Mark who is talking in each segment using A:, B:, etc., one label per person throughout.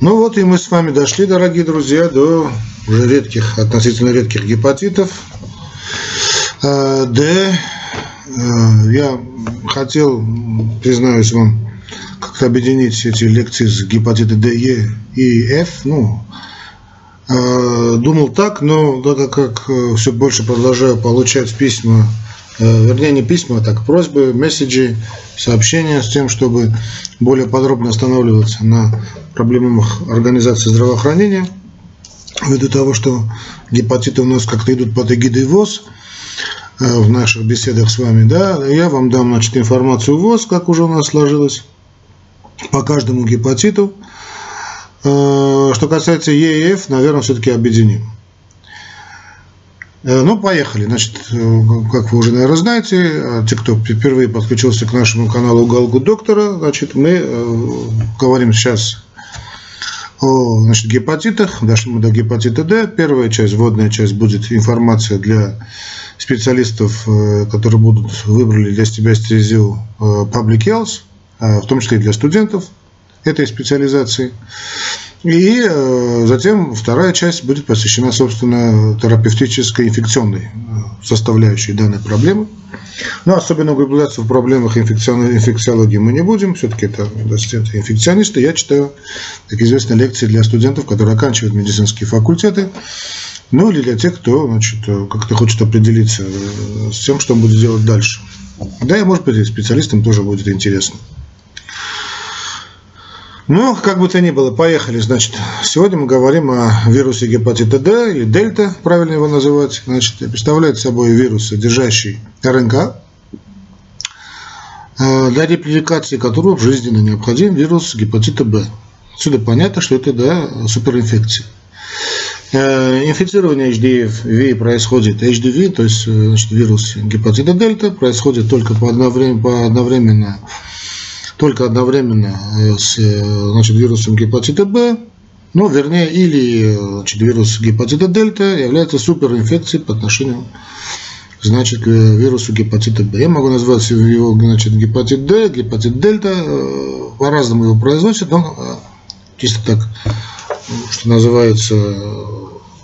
A: Ну вот и мы с вами дошли, дорогие друзья, до уже редких, относительно редких гепатитов. А, Д. А, я хотел, признаюсь вам, как-то объединить эти лекции с гепатиты Д, Е и Ф. Ну, а, думал так, но так как э, все больше продолжаю получать письма вернее не письма, а так просьбы, месседжи, сообщения с тем, чтобы более подробно останавливаться на проблемах организации здравоохранения, ввиду того, что гепатиты у нас как-то идут под эгидой ВОЗ э, в наших беседах с вами, да, я вам дам, значит, информацию ВОЗ, как уже у нас сложилось, по каждому гепатиту. Э, что касается ЕФ, наверное, все-таки объединим. Э, ну, поехали. Значит, э, как вы уже, наверное, знаете, э, те, кто впервые подключился к нашему каналу «Галгу доктора», значит, мы говорим сейчас о значит, гепатитах. Дошли мы до гепатита D. Первая часть, вводная часть, будет информация для специалистов, которые будут выбрали для себя стезию Public Health, в том числе и для студентов этой специализации. И э, затем вторая часть будет посвящена, собственно, терапевтической инфекционной э, составляющей данной проблемы. Но особенно углубляться в проблемах инфекциологии мы не будем. Все-таки это доценты инфекционисты. Я читаю, как известно, лекции для студентов, которые оканчивают медицинские факультеты. Ну или для тех, кто значит, как-то хочет определиться э, с тем, что он будет делать дальше. Да, и может быть, специалистам тоже будет интересно. Ну, как бы то ни было, поехали. Значит, сегодня мы говорим о вирусе гепатита D или дельта, правильно его называть. Значит, представляет собой вирус, содержащий РНК, э, для репликации которого жизненно необходим вирус гепатита Б. Отсюда понятно, что это да, суперинфекция. Э, инфицирование HDV происходит, HDV, то есть э, значит, вирус гепатита дельта, происходит только по одновременно, по одновременно только одновременно э, с э, значит, вирусом гепатита Б, ну, вернее, или значит, вирус гепатита дельта является суперинфекцией по отношению значит, к вирусу гепатита Б. Я могу назвать его значит, гепатит Д, гепатит дельта, э, по-разному его произносят, но чисто так, что называется,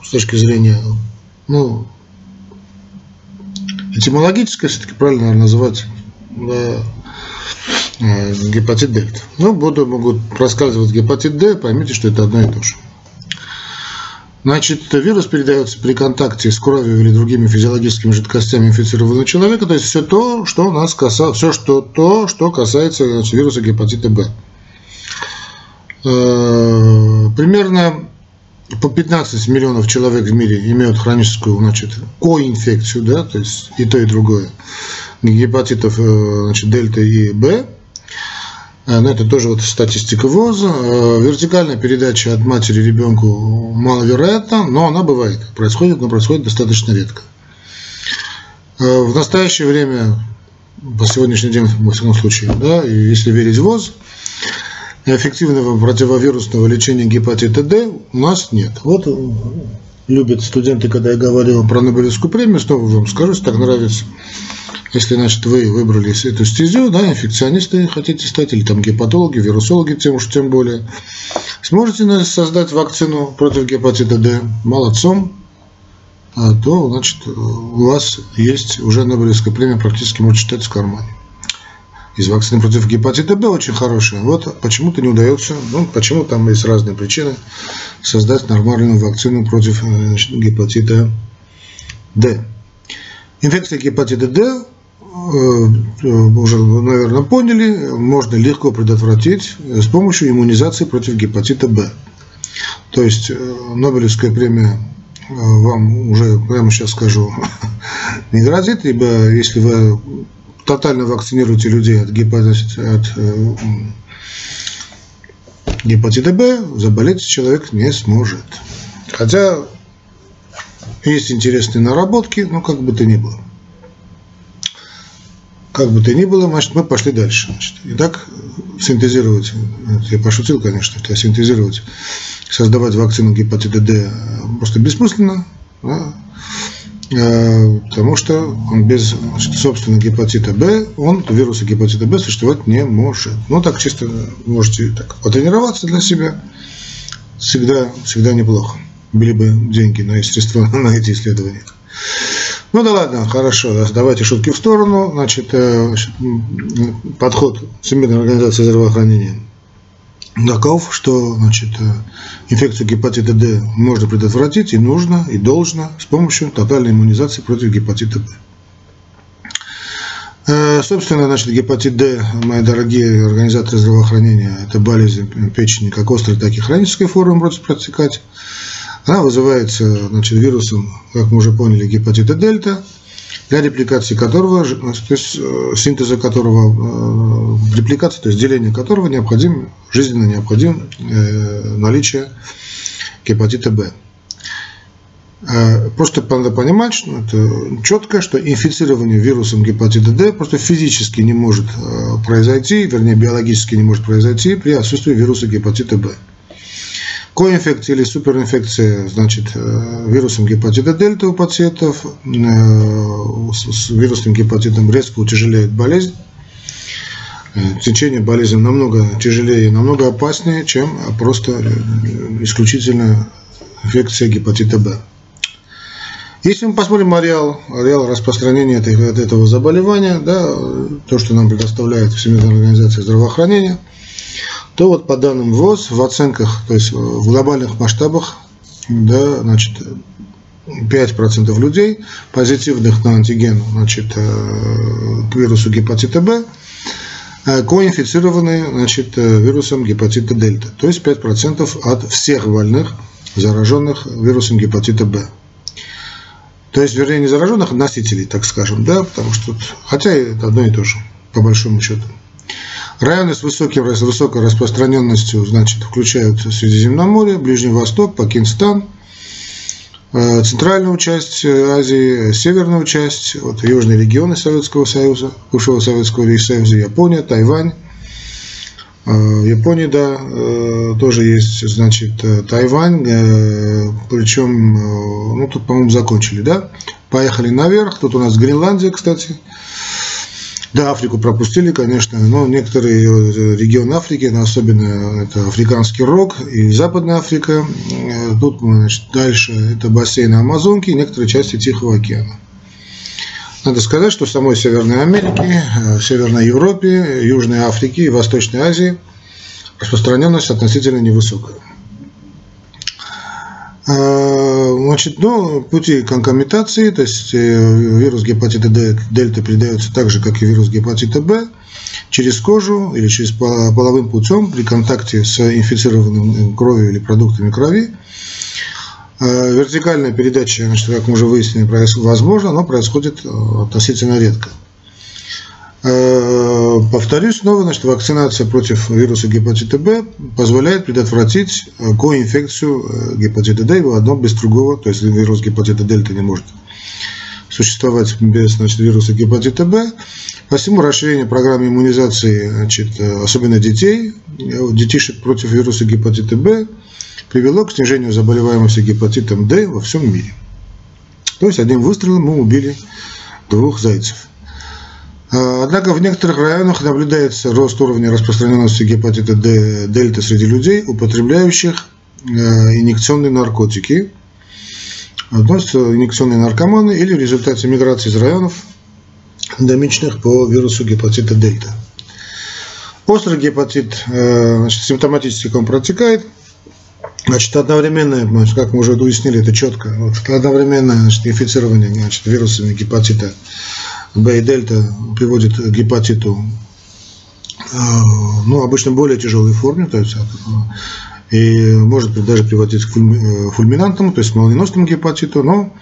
A: с точки зрения, ну, этимологической, все-таки правильно Э, гепатит дельта. Ну, буду, могут рассказывать гепатит Д, поймите, что это одно и то же. Значит, вирус передается при контакте с кровью или другими физиологическими жидкостями инфицированного человека, то есть все то, что нас касается, все что, то, что касается значит, вируса гепатита Б. Э, примерно по 15 миллионов человек в мире имеют хроническую значит, коинфекцию, да, то есть и то, и другое, гепатитов э, значит, дельта и Б. Э, но это тоже вот статистика ВОЗ. Э, вертикальная передача от матери ребенку маловероятна, но она бывает. Происходит, но происходит достаточно редко. В настоящее время, по сегодняшний день, во всяком случае, да, если верить ВОЗ, эффективного противовирусного лечения гепатита D у нас нет. Вот любят студенты, когда я говорил про Нобелевскую премию, снова вам скажу, так нравится. Если, значит, вы выбрали эту стезю, да, инфекционисты хотите стать, или там гепатологи, вирусологи, тем уж тем более, сможете создать вакцину против гепатита D молодцом, а то, значит, у вас есть уже Нобелевская премия, практически может считать в кармане. Из вакцины против гепатита B очень хорошая. Вот почему-то не удается, ну, почему там есть разные причины, создать нормальную вакцину против значит, гепатита D. Инфекция гепатита D Э, э, уже, наверное, поняли, можно легко предотвратить с помощью иммунизации против гепатита Б. То есть э, Нобелевская премия вам уже прямо сейчас скажу не грозит, ибо если вы тотально вакцинируете людей от гепатита, от гепатита Б, заболеть человек не сможет. Хотя есть интересные наработки, но как бы то ни было. Как бы то ни было, значит, мы пошли дальше. Значит. Итак, синтезировать, я пошутил, конечно, что синтезировать, создавать вакцину гепатита D просто бессмысленно, да, э, потому что он без значит, собственно гепатита Б, он вируса гепатита Б существовать не может. Ну так чисто можете так потренироваться для себя, всегда, всегда неплохо. Были бы деньги на средства на эти исследования. Ну да ладно, хорошо, давайте шутки в сторону. Значит, э, подход Всемирной организации здравоохранения таков, что значит, э, инфекцию гепатита D можно предотвратить и нужно, и должно с помощью тотальной иммунизации против гепатита B. Э, собственно, значит, гепатит D, мои дорогие организаторы здравоохранения, это болезнь печени как острой, так и хронической формы может протекать. Она вызывается значит, вирусом, как мы уже поняли, гепатита дельта, для репликации которого, то есть э, синтеза которого, э, репликации, то есть деление которого необходим, жизненно необходим наличие гепатита Б. Э, просто надо понимать, что это четко, что инфицирование вирусом гепатита D просто физически не может э, произойти, вернее биологически не может произойти при отсутствии вируса гепатита B. Коинфекция или суперинфекция, значит, э, вирусом гепатита дельта у пациентов, с вирусным гепатитом резко утяжеляет болезнь. Течение болезни намного тяжелее, намного опаснее, чем просто исключительно инфекция гепатита Б. Если мы посмотрим ареал, ареал распространения этого заболевания, да, то, что нам предоставляет Всемирная организация здравоохранения, то вот по данным ВОЗ в оценках, то есть в глобальных масштабах, да, значит, 5% людей, позитивных на антиген значит, э, к вирусу гепатита Б, э, коинфицированы значит, э, вирусом гепатита дельта, то есть 5% от всех больных, зараженных вирусом гепатита Б. То есть, вернее, не зараженных, а носителей, так скажем, да, потому что, хотя это одно и то же, по большому счету. Районы с, высоким, с высокой распространенностью, значит, включают Средиземноморье, Ближний Восток, Пакистан, э, центральную часть Азии, северную часть, вот, южные регионы Советского Союза, бывшего Советского Союза, Япония, Тайвань, э, Японии, да, э, тоже есть, значит, э, Тайвань, причем, ну, тут, по-моему, закончили, да, поехали наверх, тут у нас Гренландия, кстати, да, Африку пропустили, конечно, но некоторые регионы Африки, особенно это африканский рог и Западная Африка, тут, значит, дальше это бассейн Амазонки и некоторые части Тихого океана. Надо сказать, что в самой Северной Америке, в Северной Европе, Южной Африке и Восточной Азии распространенность относительно невысокая. Значит, ну, пути конкомитации, то есть э, вирус гепатита D, дельта передается так же, как и вирус гепатита B, через кожу или через половым путем при контакте с инфицированным кровью или продуктами крови Э, вертикальная передача, значит, как мы уже выяснили, возможно, но происходит э, относительно редко. Э, повторюсь снова, значит, вакцинация против вируса гепатита Б позволяет предотвратить коинфекцию гепатита Д, его одно без другого, то есть вирус гепатита дельта не может существовать без значит, вируса гепатита Б. Посему расширение программы иммунизации, значит, особенно детей, детишек против вируса гепатита Б, привело к снижению заболеваемости гепатитом D во всем мире. То есть одним выстрелом мы убили двух зайцев. А, однако в некоторых районах наблюдается рост уровня распространенности гепатита D, дельта среди людей, употребляющих э, инъекционные наркотики, относятся инъекционные наркоманы или в результате миграции из районов, эндемичных по вирусу гепатита дельта. Острый гепатит, э, значит, симптоматически он протекает, Значит, одновременное, как мы уже уяснили, это четко, вот, одновременное значит, инфицирование значит, вирусами гепатита Б и дельта приводит к гепатиту, э, ну, обычно более тяжелой форме, то есть и может даже приводить к э, фульминантному, то есть молниеносному гепатиту, но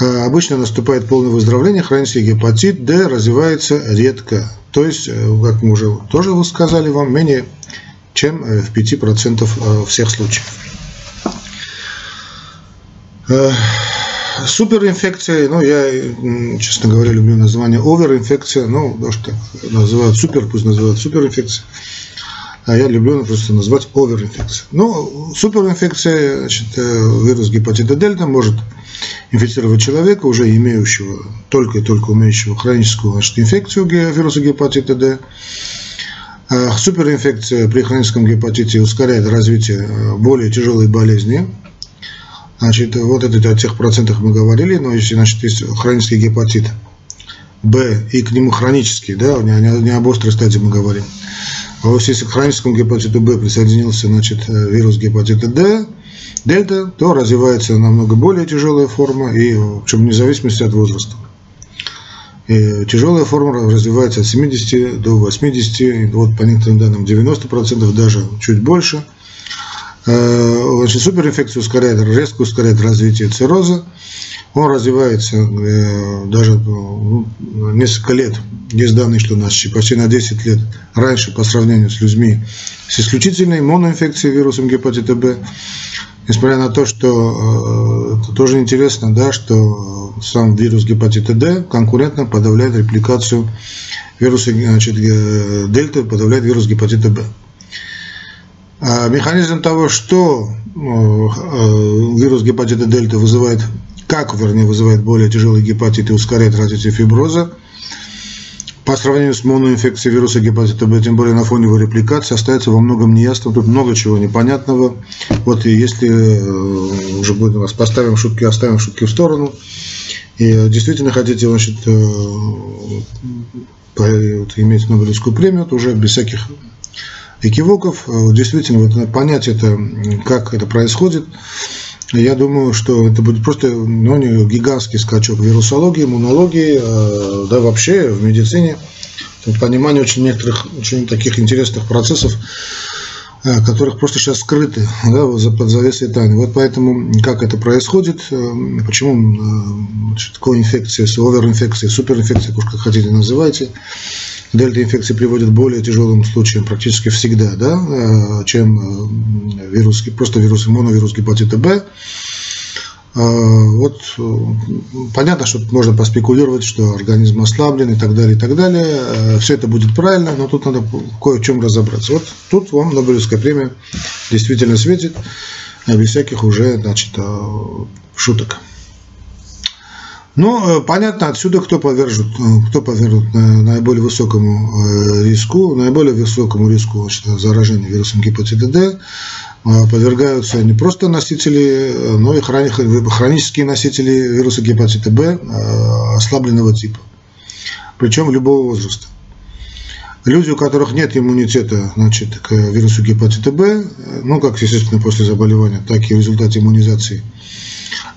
A: э, обычно наступает полное выздоровление, хронический гепатит Д развивается редко, то есть, как мы уже тоже сказали вам, менее чем э, в 5% э, всех случаев. Э, суперинфекция, ну, я, честно говоря, люблю название оверинфекция, ну, может, так называют супер, пусть называют суперинфекция. А я люблю просто назвать оверинфекция. Ну, суперинфекция, значит, вирус гепатита дельта может инфицировать человека, уже имеющего, только и только имеющего хроническую значит, инфекцию вируса гепатита D, Суперинфекция при хроническом гепатите ускоряет развитие более тяжелой болезни. Значит, вот это о тех процентах мы говорили, но если значит, есть хронический гепатит Б и к нему хронический, да, не, не об острой стадии мы говорим. А вот если к хроническому гепатиту Б присоединился значит, вирус гепатита Д, дельта, то развивается намного более тяжелая форма, и причем вне зависимости от возраста. И тяжелая форма развивается от 70 до 80, вот по некоторым данным 90%, даже чуть больше. Э, значит, суперинфекция ускоряет, резко ускоряет развитие цирроза. Он развивается э, даже ну, несколько лет. Есть данные, что у нас почти на 10 лет раньше по сравнению с людьми с исключительной моноинфекцией вирусом гепатита Б. Несмотря на то, что это тоже интересно, да, что сам вирус гепатита D конкурентно подавляет репликацию вируса значит, дельта, подавляет вирус гепатита Б. А механизм того, что вирус гепатита дельта вызывает, как, вернее, вызывает более тяжелый гепатит и ускоряет развитие фиброза, по сравнению с моноинфекцией вируса гепатита Б, тем более на фоне его репликации, остается во многом неясным. Тут много чего непонятного. Вот и если э, уже будем вас поставим шутки, оставим шутки в сторону, и действительно хотите значит, э, иметь Нобелевскую премию, то уже без всяких экивоков, э, действительно вот понять это, как это происходит, я думаю, что это будет просто ну, гигантский скачок вирусологии, иммунологии, э, да вообще в медицине. Понимание очень некоторых, очень таких интересных процессов, э, которых просто сейчас скрыты да, под завесой тайны. Вот поэтому, как это происходит, э, почему значит, коинфекция, оверинфекция, суперинфекция, как хотите называйте, дельта-инфекции приводят к более тяжелым случаям практически всегда, да, э, чем э, вирус, просто вирус, моновирус гепатита Б. Э, вот понятно, что можно поспекулировать, что организм ослаблен и так далее, и так далее. Все это будет правильно, но тут надо кое в чем разобраться. Вот тут вам Нобелевская премия действительно светит, без всяких уже, значит, шуток. Ну, э, понятно отсюда, кто повержет, э, кто повержет наиболее высокому э, риску, наиболее высокому риску заражения вирусом гепатита D подвергаются не просто носители, но и хронические носители вируса гепатита Б ослабленного типа, причем любого возраста. Люди, у которых нет иммунитета значит, к вирусу гепатита Б, ну, как, естественно, после заболевания, так и в результате иммунизации –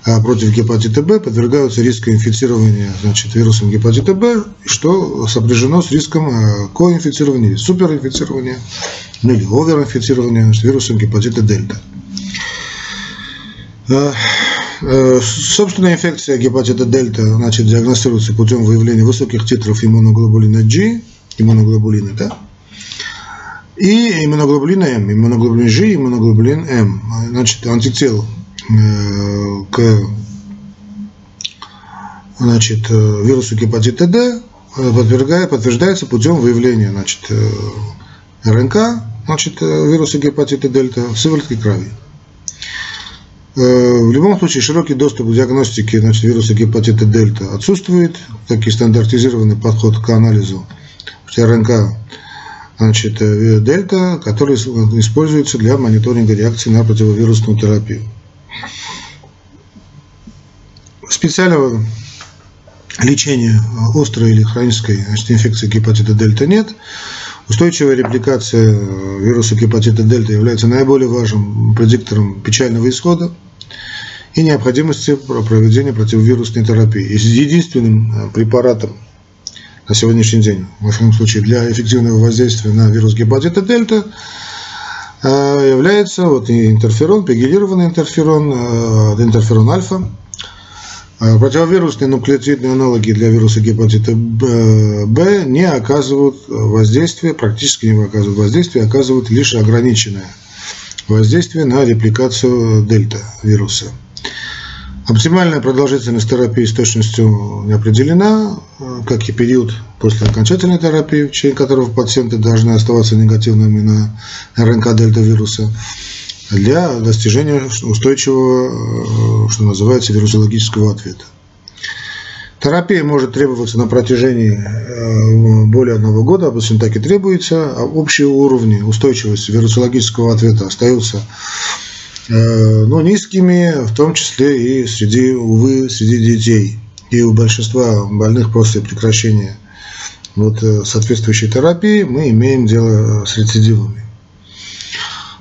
A: против гепатита Б подвергаются риску инфицирования значит, вирусом гепатита Б, что сопряжено с риском э, коинфицирования суперинфицирования ну, или оверинфицирования значит, вирусом гепатита дельта. Э, э, собственная инфекция гепатита дельта значит, диагностируется путем выявления высоких титров иммуноглобулина G, иммуноглобулины, да, и иммуноглобулина М, иммуноглобулин G, иммуноглобулин М, значит, антител к значит, э, вирусу гепатита D э, подтверждается путем выявления значит, РНК значит, вируса гепатита дельта в сыворотке крови. В любом случае широкий доступ к диагностике значит, вируса гепатита дельта отсутствует, так и стандартизированный подход к анализу РНК значит, дельта, который используется для мониторинга реакции на противовирусную терапию. Специального лечения острой или хронической значит, инфекции гепатита дельта нет. Устойчивая репликация вируса гепатита дельта является наиболее важным предиктором печального исхода и необходимости проведения противовирусной терапии. Единственным препаратом на сегодняшний день, в вашем случае, для эффективного воздействия на вирус гепатита дельта Э, является вот интерферон, пегилированный интерферон, э, интерферон альфа. Э, противовирусные нуклеотидные аналоги для вируса гепатита Б не оказывают воздействия, практически не оказывают воздействия, оказывают лишь ограниченное воздействие на репликацию дельта вируса. Оптимальная продолжительность терапии с точностью не определена, как и период после окончательной терапии, в течение которого пациенты должны оставаться негативными на РНК дельта вируса для достижения устойчивого, что называется, вирусологического ответа. Терапия может требоваться на протяжении э, более одного года, обычно так и требуется, а общие уровни устойчивости вирусологического ответа остаются э, ну, низкими, в том числе и среди, увы, среди детей. И у большинства больных после прекращения вот, э, соответствующей терапии мы имеем дело с рецидивами.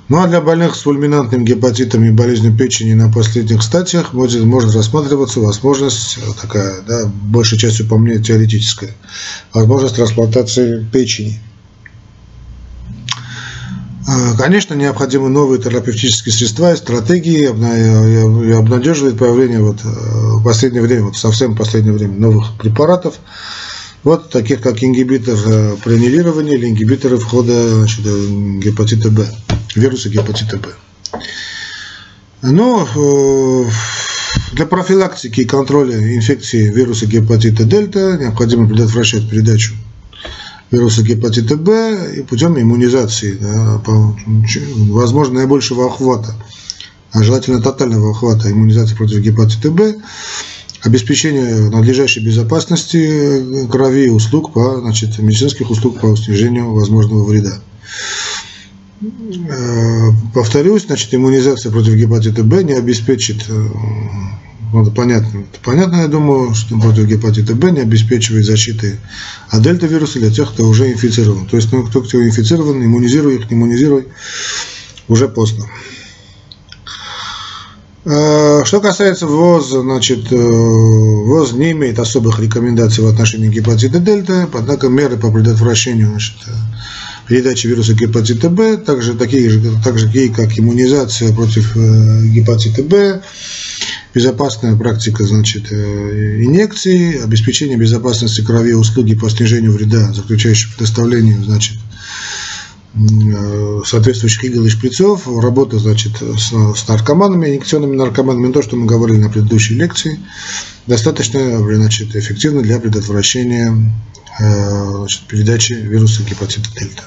A: Ну а для больных с фульминантным гепатитом и болезнью печени на последних стадиях может, может рассматриваться возможность такая, да, большей частью по мне теоретическая, возможность трансплантации печени. А, конечно, необходимы новые терапевтические средства и стратегии, и обнадеживает появление вот э, в последнее время, вот совсем в последнее время новых препаратов, вот таких как ингибитор э, пронилирования или ингибиторы входа значит, гепатита Б вируса гепатита Б. Но э, для профилактики и контроля инфекции вируса гепатита дельта необходимо предотвращать передачу вируса гепатита Б и путем иммунизации, да, по, возможно, наибольшего охвата, а желательно тотального охвата иммунизации против гепатита Б, обеспечение надлежащей безопасности крови и услуг по, значит, медицинских услуг по снижению возможного вреда. Э, повторюсь, значит, иммунизация против гепатита Б не обеспечит, э, это понятно, это понятно, я думаю, что против гепатита Б не обеспечивает защиты от дельта-вируса для тех, кто уже инфицирован. То есть, ну, кто, кто инфицирован, иммунизируй их, не иммунизируй, уже поздно. Э, что касается ВОЗ, значит, ВОЗ не имеет особых рекомендаций в отношении гепатита дельта, однако меры по предотвращению значит, передачи вируса гепатита Б, также такие же, также такие, как иммунизация против э, гепатита Б, безопасная практика значит, э, инъекций, обеспечение безопасности крови услуги по снижению вреда, заключающие в предоставлении значит, э, соответствующих игл и шприцов, работа значит, с, с наркоманами, инъекционными наркоманами, то, что мы говорили на предыдущей лекции, достаточно значит, эффективно для предотвращения значит, передачи вируса гепатита дельта.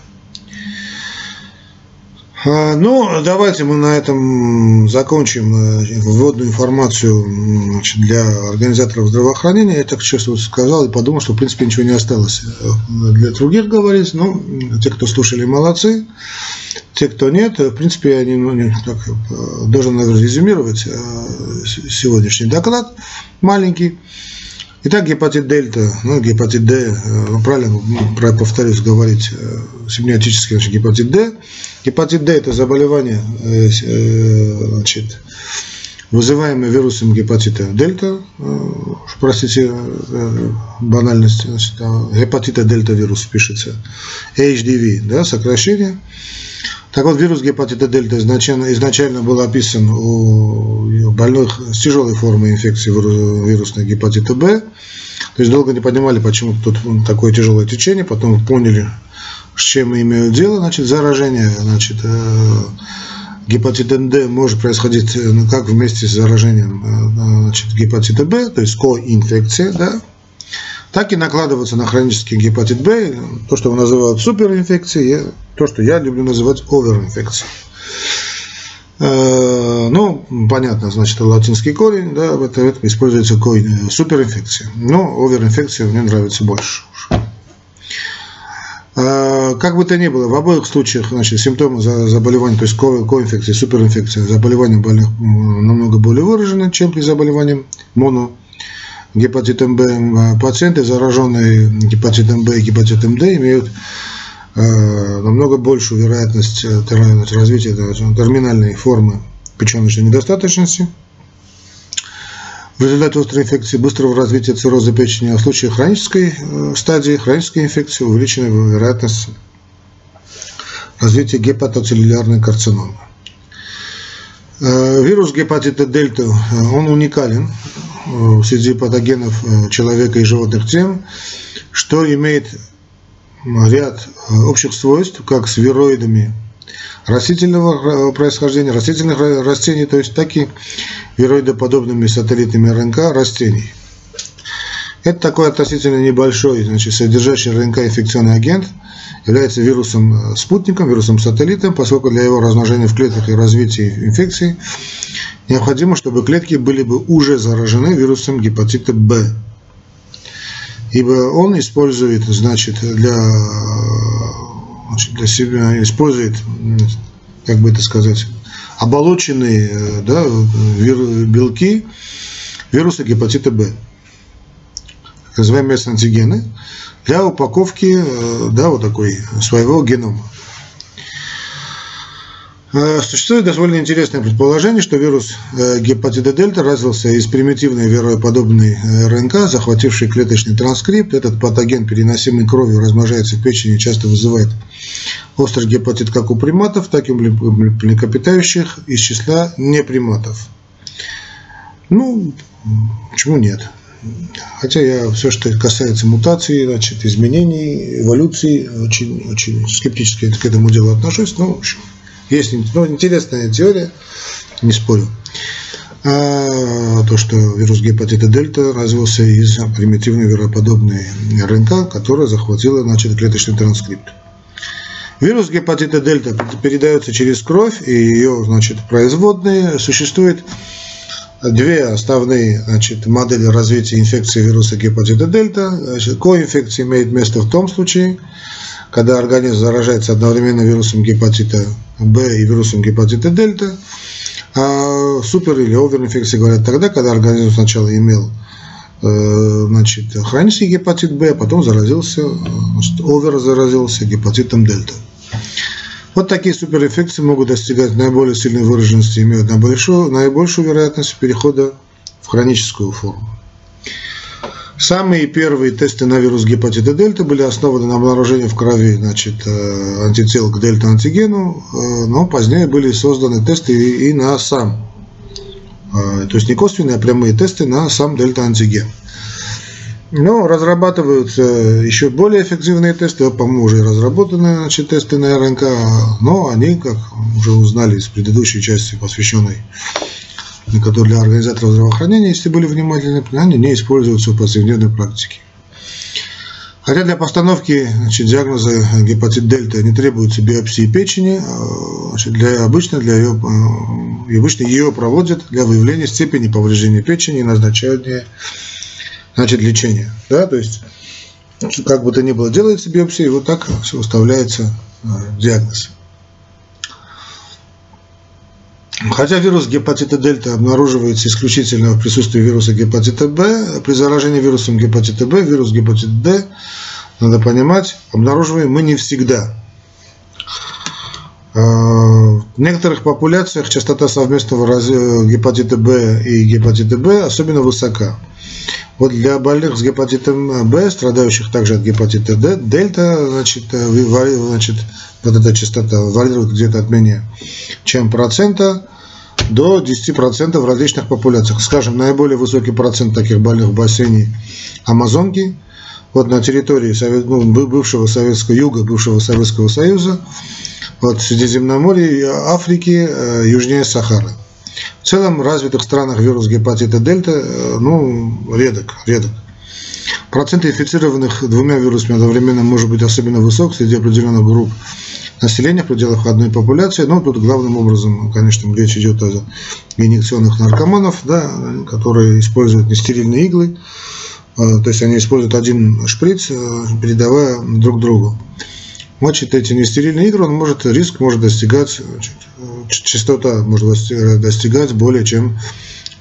A: А, ну, давайте мы на этом закончим э, вводную информацию значит, для организаторов здравоохранения. Я так честно сказал и подумал, что в принципе ничего не осталось э, для других говорить. Ну, те, кто слушали, молодцы. Те, кто нет, в принципе, я не, ну, не, так, э, должен, наверное, резюмировать сегодняшний доклад маленький. Итак, гепатит дельта, ну, гепатит D, ну, правильно, ну, повторюсь, говорить, семиотический значит, гепатит D. Гепатит D – это заболевание, э, э, значит, вызываемое вирусом гепатита дельта, э, простите банальность, значит, а, гепатита дельта вирус пишется, HDV, да, сокращение. Так вот, вирус гепатита дельта изначально, изначально был описан у больных с тяжелой формой инфекции вирусной гепатита Б. То есть долго не понимали, почему тут такое тяжелое течение, потом поняли, с чем имеют дело. Значит, заражение значит, э, гепатитом D может происходить э, ну, как вместе с заражением э, значит, гепатита Б, то есть коинфекция, да, так и накладываться на хронический гепатит Б, то, что называют суперинфекцией, то, что я люблю называть оверинфекцией. Э, ну, понятно, значит, латинский корень, да, это, это используется корень суперинфекция. Но оверинфекция мне нравится больше. Э, как бы то ни было, в обоих случаях значит, симптомы заболевания, то есть коинфекции, суперинфекция, заболевания больных намного более выражены, чем при заболевании моно гепатитом Б. Пациенты, зараженные гепатитом Б и гепатитом Д, имеют Э, намного большую вероятность э, развития терминальной формы печеночной недостаточности. В результате острой инфекции быстрого развития цирроза печени, а в случае хронической э, стадии, хронической инфекции увеличена вероятность развития гепатоцеллюлярной карциномы. Вирус гепатита дельта, он уникален среди патогенов человека и животных тем, что имеет ряд э, общих свойств, как с вироидами растительного э, происхождения, растительных растений, то есть так и вироидоподобными сателлитами РНК растений. Это такой относительно небольшой, значит, содержащий РНК инфекционный агент, является вирусом спутником, вирусом сателлитом, поскольку для его размножения в клетках и развития инфекции необходимо, чтобы клетки были бы уже заражены вирусом гепатита Б. ибо он использует, значит, для, значит, для себя, использует, как бы это сказать, оболоченные да, белки вируса гепатита Б, так называемые антигены, для упаковки да, вот такой своего генома. Э, существует довольно интересное предположение, что вирус э, гепатита дельта развился из примитивной вероеподобной э, РНК, захватившей клеточный транскрипт. Этот патоген, переносимый кровью, размножается в печени и часто вызывает острый гепатит как у приматов, так и у млекопитающих из числа неприматов. Ну, почему нет? Хотя я все, что касается мутаций, значит, изменений, эволюции, очень, очень скептически к этому делу отношусь, но в общем, есть ну, интересная теория, не спорю. А, то, что вирус гепатита дельта развился из примитивной вероподобной РНК, которая захватила значит, клеточный транскрипт. Вирус гепатита дельта передается через кровь и ее значит, производные. Существует две основные значит, модели развития инфекции вируса гепатита дельта. Значит, коинфекция имеет место в том случае, когда организм заражается одновременно вирусом гепатита Б и вирусом гепатита дельта. А супер или оверинфекции говорят тогда, когда организм сначала имел э, значит, хронический гепатит Б, а потом заразился, значит, овер заразился гепатитом дельта. Вот такие суперинфекции могут достигать наиболее сильной выраженности, имеют наибольшую, наибольшую вероятность перехода в хроническую форму. Самые первые тесты на вирус гепатита дельта были основаны на обнаружении в крови значит, э, антител к дельта-антигену, э, но позднее были созданы тесты и на сам, э, то есть не косвенные, а прямые тесты на сам дельта-антиген. Но разрабатываются еще более эффективные тесты, по-моему, уже разработаны значит, тесты на РНК, но они, как уже узнали из предыдущей части, посвященной которые для организаторов здравоохранения, если были внимательны, они не используются в повседневной практике. Хотя для постановки значит, диагноза гепатит дельта не требуется биопсии печени, а, значит, для, обычно, для ее, а, обычно ее проводят для выявления степени повреждения печени и назначения значит, лечения. Да? То есть, как бы то ни было, делается биопсия, и вот так выставляется а, диагноз. Хотя вирус гепатита дельта обнаруживается исключительно в присутствии вируса гепатита Б, при заражении вирусом гепатита Б вирус гепатита Д, надо понимать, обнаруживаем мы не всегда. А, в некоторых популяциях частота совместного гепатита Б и гепатита Б особенно высока. Вот для больных с гепатитом Б, страдающих также от гепатита Д, дельта, значит, значит вот эта частота варьирует где-то от менее чем процента до 10% в различных популяциях. Скажем, наиболее высокий процент таких больных в бассейне Амазонки, вот на территории ну, бывшего Советского Юга, бывшего Советского Союза, вот в Средиземноморье, Африки, э, южнее Сахары. В целом, в развитых странах вирус гепатита дельта э, ну, редок, редок. Процент инфицированных двумя вирусами одновременно может быть особенно высок среди определенных групп населения в пределах одной популяции. Но тут главным образом, конечно, речь идет о инъекционных наркоманов, да, которые используют нестерильные иглы. А, то есть они используют один шприц, э, передавая друг другу. Значит, эти нестерильные игры, он может, риск может достигать, значит, частота может достигать более чем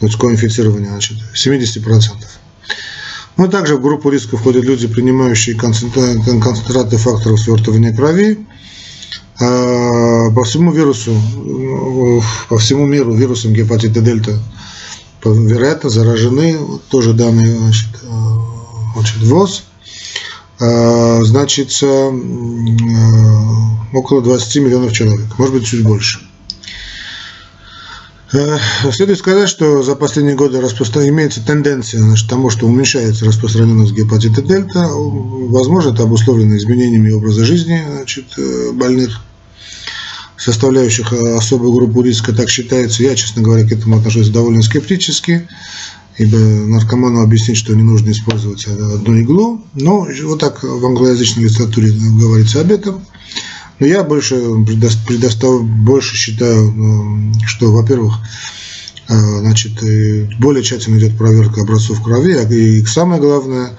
A: людское инфицирование, значит, 70%. Ну, также в группу риска входят люди, принимающие концентраты факторов свертывания крови, а, по всему вирусу, по всему миру вирусом гепатита дельта вероятно заражены, тоже данные значит, ВОЗ, значит, около 20 миллионов человек, может быть чуть больше. Следует сказать, что за последние годы распростран... имеется тенденция значит, к тому, что уменьшается распространенность гепатита дельта. Возможно, это обусловлено изменениями образа жизни значит, э, больных составляющих э, особую группу риска, так считается. Я, честно говоря, к этому отношусь довольно скептически, ибо наркоману объяснить, что не нужно использовать одну иглу. Но вот так в англоязычной литературе говорится об этом. Но я больше, предостав, больше считаю, ну, что, во-первых, э, значит, более тщательно идет проверка образцов крови, а и самое главное,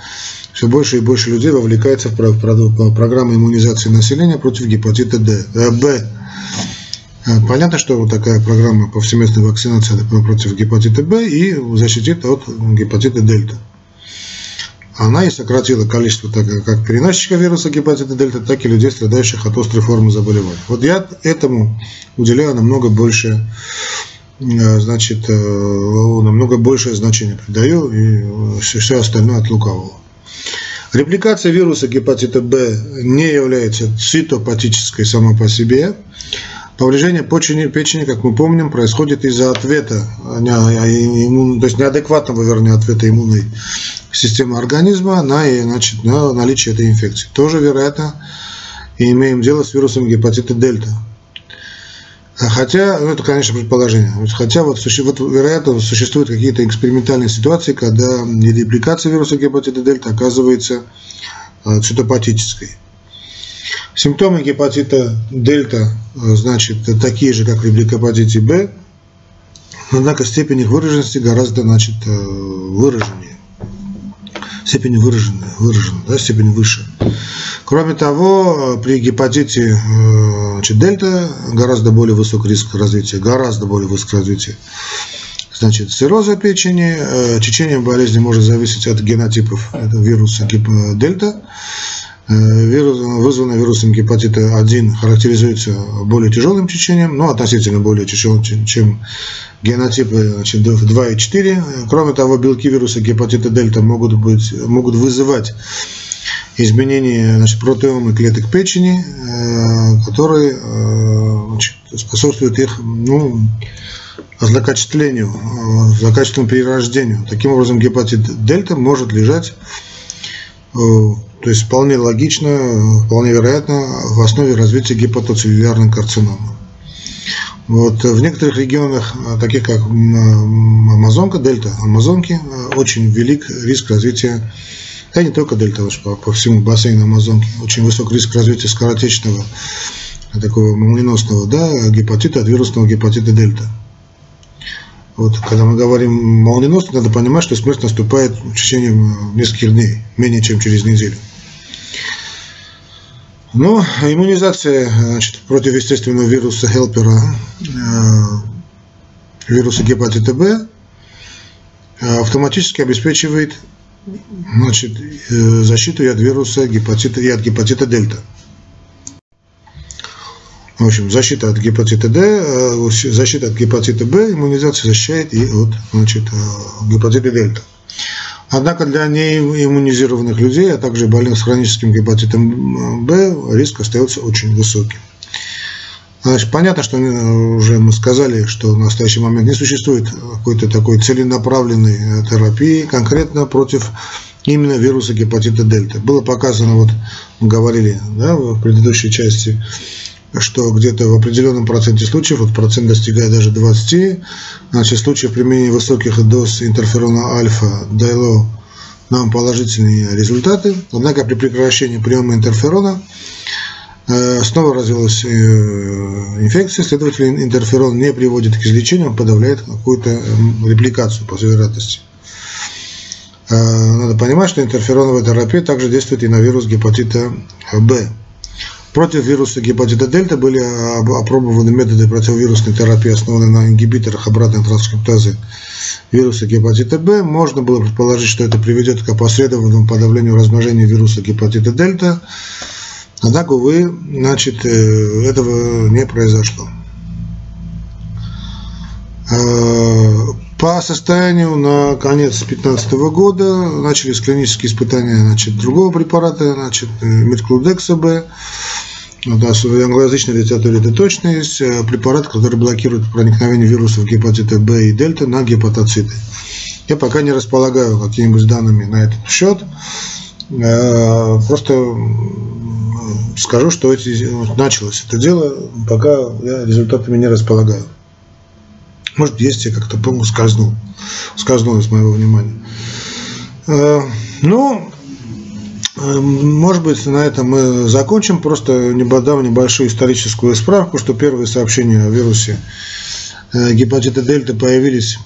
A: все больше и больше людей вовлекается в программу иммунизации населения против гепатита э, Б. Э, понятно, что вот такая программа повсеместной вакцинации против гепатита Б и защитит от гепатита дельта. Она и сократила количество так, как переносчиков вируса гепатита дельта, так и людей, страдающих от острой формы заболевания. Вот я этому уделяю намного больше Э, значит, э, намного большее значение придаю и все остальное от лукавого. Репликация вируса гепатита Б не является цитопатической сама по себе. Повреждение почени, печени, как мы помним, происходит из-за ответа, а а то есть неадекватного, вернее, ответа иммунной системы организма на, значит, на наличие этой инфекции. Тоже, вероятно, имеем дело с вирусом гепатита дельта. Хотя, ну это, конечно, предположение. Хотя, вот, вот вероятно, существуют какие-то экспериментальные ситуации, когда репликация вируса гепатита дельта оказывается цитопатической. Симптомы гепатита дельта, э, значит, такие же, как при гепатите Б, однако степень их выраженности гораздо, значит, э, выраженнее степень выражена, выражена да, степень выше. Кроме того, при гепатите э, значит, дельта гораздо более высок риск развития, гораздо более высок развития значит, цирроза печени. Э, течение болезни может зависеть от генотипов этого вируса дельта. Э, вирус, вызванный вирусом гепатита 1 характеризуется более тяжелым течением, но относительно более тяжелым, чем генотипы значит, 2 и 4. Кроме того, белки вируса гепатита дельта могут, быть, могут вызывать изменения значит, протеомы клеток печени, э, которые э, значит, способствуют их ну, злокачествению, злокачественному перерождению. Таким образом, гепатит дельта может лежать то есть вполне логично, вполне вероятно в основе развития гепатоцеллюлярной карциномы. Вот, в некоторых регионах, таких как Амазонка, дельта Амазонки, очень велик риск развития, да не только дельта, по, по всему бассейну Амазонки, очень высок риск развития скоротечного, такого молниеносного да, гепатита от вирусного гепатита дельта. Вот, когда мы говорим молниеносно, надо понимать, что смерть наступает в течение нескольких дней, менее чем через неделю. Но иммунизация значит, против естественного вируса Хелпера, э, вируса гепатита Б, э, автоматически обеспечивает значит, э, защиту и от вируса гепатита и от гепатита дельта. В общем, защита от гепатита Д, защита от гепатита Б, иммунизация защищает и от значит, гепатита дельта. Однако для неиммунизированных людей, а также больных с хроническим гепатитом Б, риск остается очень высоким. Значит, понятно, что уже мы сказали, что в настоящий момент не существует какой-то такой целенаправленной э, терапии конкретно против именно вируса гепатита дельта. Было показано, вот мы говорили да, в предыдущей части, что где-то в определенном проценте случаев, вот процент достигает даже 20, значит, случаев применения высоких доз интерферона альфа дало нам положительные результаты. Однако при прекращении приема интерферона э, снова развилась э, инфекция, следовательно, интерферон не приводит к излечению, он подавляет какую-то репликацию по всей вероятности. Э, надо понимать, что интерфероновая терапия также действует и на вирус гепатита Б. Против вируса гепатита дельта были опробованы методы противовирусной терапии, основанные на ингибиторах обратной транскриптазы вируса гепатита Б. Можно было предположить, что это приведет к опосредованному подавлению размножения вируса гепатита дельта. Однако, увы, значит, э, этого не произошло. Э, по состоянию на конец 2015 года начались клинические испытания значит, другого препарата, значит, метклудекса Б. Да, в англоязычной литературе это точно есть э, препарат, который блокирует проникновение вирусов гепатита Б и дельта на гепатоциты. Я пока не располагаю какими-нибудь данными на этот счет. Э, просто скажу, что эти, началось это дело, пока я результатами не располагаю. Может, есть, я как-то помню, скользнул. Скользнул из моего внимания. Э, ну, может быть, на этом мы закончим. Просто дам небольшую историческую справку, что первые сообщения о вирусе э, гепатита дельта появились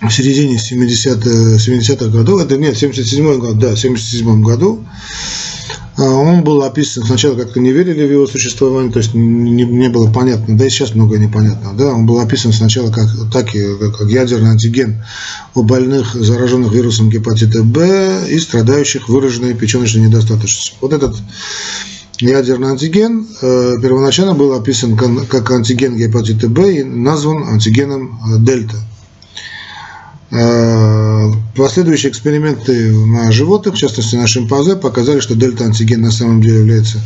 A: в середине 70-х 70 годов, это нет, 77 год, да, в 77 году, он был описан, сначала как-то не верили в его существование, то есть не, не было понятно, да и сейчас многое непонятно, да, он был описан сначала как, так и, как ядерный антиген у больных, зараженных вирусом гепатита Б и страдающих выраженной печеночной недостаточностью. Вот этот ядерный антиген э, первоначально был описан как антиген гепатита Б и назван антигеном э, дельта. Э, последующие эксперименты на животных, в частности на шимпанзе, показали, что дельта-антиген на самом деле является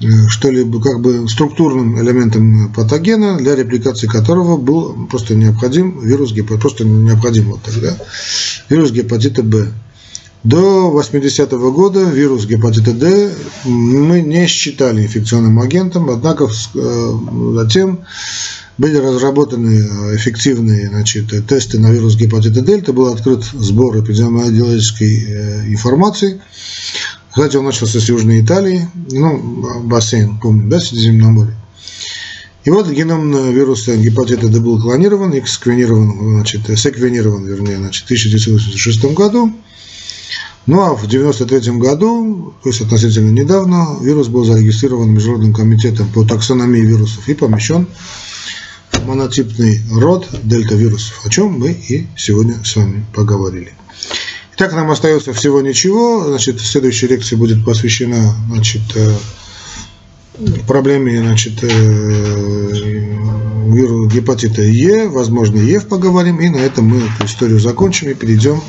A: э, что-либо как бы структурным элементом патогена, для репликации которого был просто необходим вирус гепатита, просто необходим вот тогда вирус гепатита Б. До 80-го года вирус гепатита D мы не считали инфекционным агентом, однако э, затем были разработаны эффективные значит, тесты на вирус гепатита дельта, был открыт сбор эпидемиологической э, информации. Кстати, он начался с Южной Италии, ну, бассейн, помню, да, Средиземное море. И вот геном вируса гепатита D был клонирован и сквинирован, значит, секвенирован, вернее, значит, в 1986 году. Ну а в 1993 году, то есть относительно недавно, вирус был зарегистрирован Международным комитетом по таксономии вирусов и помещен монотипный род дельта-вирусов, о чем мы и сегодня с вами поговорили. Итак, нам остается всего ничего. Значит, следующая лекция будет посвящена значит, э, проблеме значит, э, вирус гепатита Е, возможно, ЕВ поговорим, и на этом мы эту историю закончим и перейдем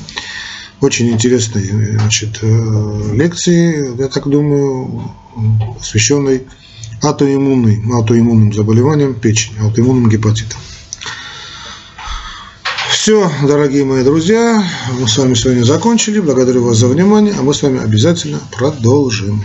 A: к очень интересной значит, э, лекции, я так думаю, посвященной аутоиммунный, аутоиммунным заболеванием печени, аутоиммунным гепатитом. Все, дорогие мои друзья, мы с вами сегодня закончили. Благодарю вас за внимание, а мы с вами обязательно продолжим.